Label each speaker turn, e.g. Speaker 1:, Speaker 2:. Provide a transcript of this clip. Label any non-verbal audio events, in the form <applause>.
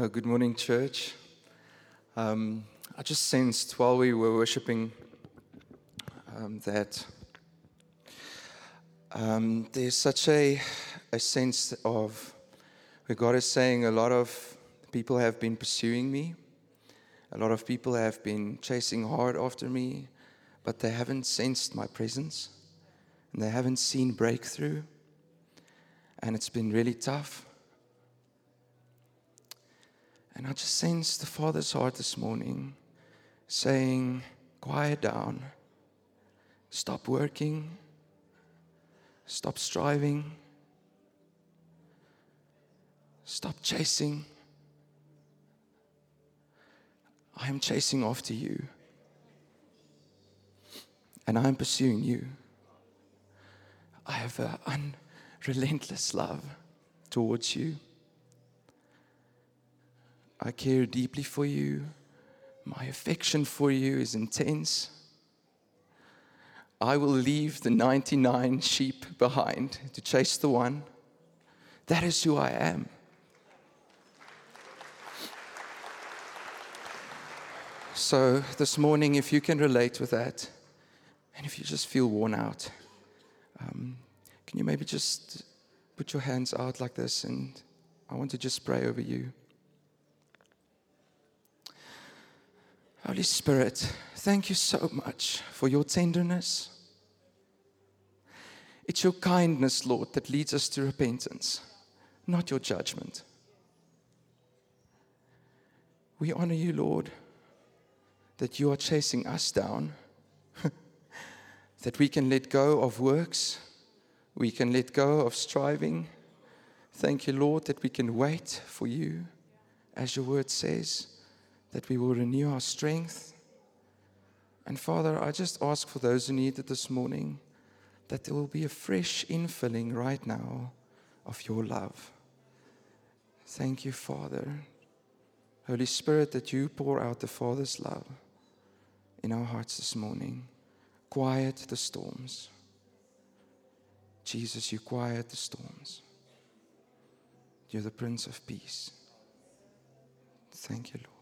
Speaker 1: Uh, good morning, church. Um, I just sensed while we were worshiping um, that um, there's such a, a sense of where God is saying a lot of people have been pursuing me, a lot of people have been chasing hard after me, but they haven't sensed my presence and they haven't seen breakthrough, and it's been really tough. And I just sensed the Father's heart this morning saying, Quiet down. Stop working. Stop striving. Stop chasing. I am chasing after you. And I am pursuing you. I have an unrelentless love towards you. I care deeply for you. My affection for you is intense. I will leave the 99 sheep behind to chase the one. That is who I am. So, this morning, if you can relate with that, and if you just feel worn out, um, can you maybe just put your hands out like this? And I want to just pray over you. Holy Spirit, thank you so much for your tenderness. It's your kindness, Lord, that leads us to repentance, not your judgment. We honor you, Lord, that you are chasing us down, <laughs> that we can let go of works, we can let go of striving. Thank you, Lord, that we can wait for you, as your word says that we will renew our strength. And Father, I just ask for those who need it this morning that there will be a fresh infilling right now of your love. Thank you, Father. Holy Spirit, that you pour out the Father's love in our hearts this morning. Quiet the storms. Jesus, you quiet the storms. You're the Prince of Peace. Thank you, Lord.